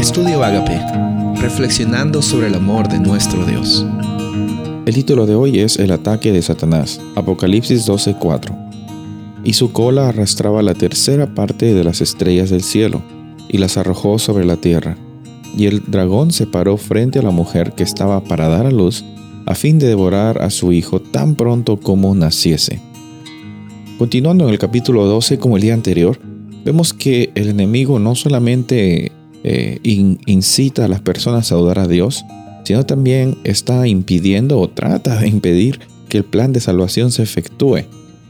Estudio Agape, reflexionando sobre el amor de nuestro Dios. El título de hoy es El ataque de Satanás, Apocalipsis 12:4. Y su cola arrastraba la tercera parte de las estrellas del cielo, y las arrojó sobre la tierra. Y el dragón se paró frente a la mujer que estaba para dar a luz, a fin de devorar a su hijo tan pronto como naciese. Continuando en el capítulo 12 como el día anterior, vemos que el enemigo no solamente eh, incita a las personas a dudar a Dios, sino también está impidiendo o trata de impedir que el plan de salvación se efectúe.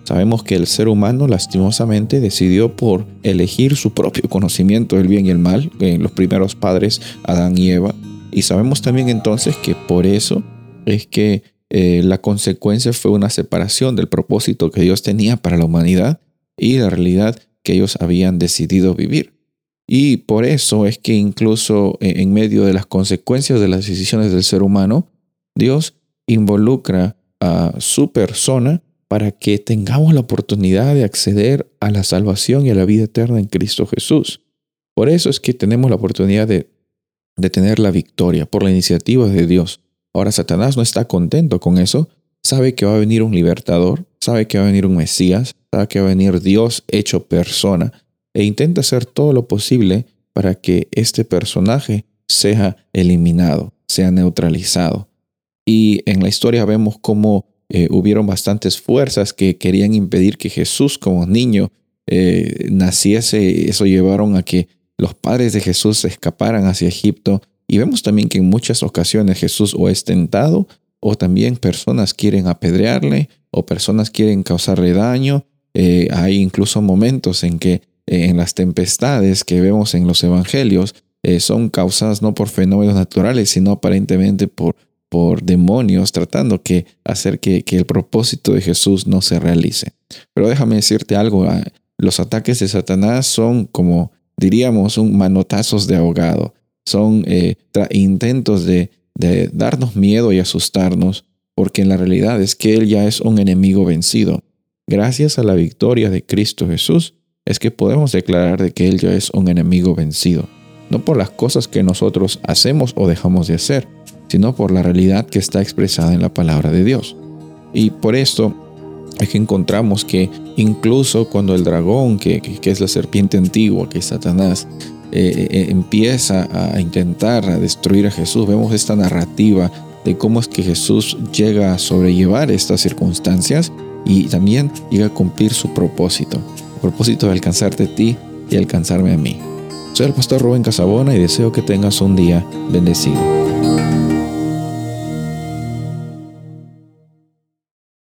Sabemos que el ser humano lastimosamente decidió por elegir su propio conocimiento del bien y el mal, en los primeros padres, Adán y Eva, y sabemos también entonces que por eso es que eh, la consecuencia fue una separación del propósito que Dios tenía para la humanidad y la realidad que ellos habían decidido vivir. Y por eso es que incluso eh, en medio de las consecuencias de las decisiones del ser humano, Dios involucra a su persona para que tengamos la oportunidad de acceder a la salvación y a la vida eterna en Cristo Jesús. Por eso es que tenemos la oportunidad de, de tener la victoria por la iniciativa de Dios. Ahora Satanás no está contento con eso, sabe que va a venir un libertador, sabe que va a venir un Mesías, sabe que va a venir Dios hecho persona e intenta hacer todo lo posible para que este personaje sea eliminado, sea neutralizado. Y en la historia vemos cómo eh, hubieron bastantes fuerzas que querían impedir que Jesús como niño eh, naciese. Eso llevaron a que los padres de Jesús escaparan hacia Egipto. Y vemos también que en muchas ocasiones Jesús o es tentado o también personas quieren apedrearle o personas quieren causarle daño. Eh, hay incluso momentos en que en las tempestades que vemos en los evangelios eh, son causadas no por fenómenos naturales, sino aparentemente por, por demonios tratando que hacer que, que, el propósito de Jesús no se realice. Pero déjame decirte algo, ah, los ataques de Satanás son como diríamos un manotazos de ahogado, son eh, intentos de, de darnos miedo y asustarnos, porque en la realidad es que Él ya es un enemigo vencido. Gracias a la victoria de Cristo Jesús, es que podemos declarar de que Él ya es un enemigo vencido, no por las cosas que nosotros hacemos o dejamos de hacer, sino por la realidad que está expresada en la palabra de Dios. Y por esto es que encontramos que incluso cuando el dragón, que, es la serpiente antigua, que es Satanás, eh, eh, empieza a intentar destruir a Jesús, vemos esta narrativa de cómo es que Jesús llega a sobrellevar estas circunstancias y también llega a cumplir su propósito propósito de alcanzarte a ti y alcanzarme a mí. Soy el pastor Rubén Casabona y deseo que tengas un día bendecido.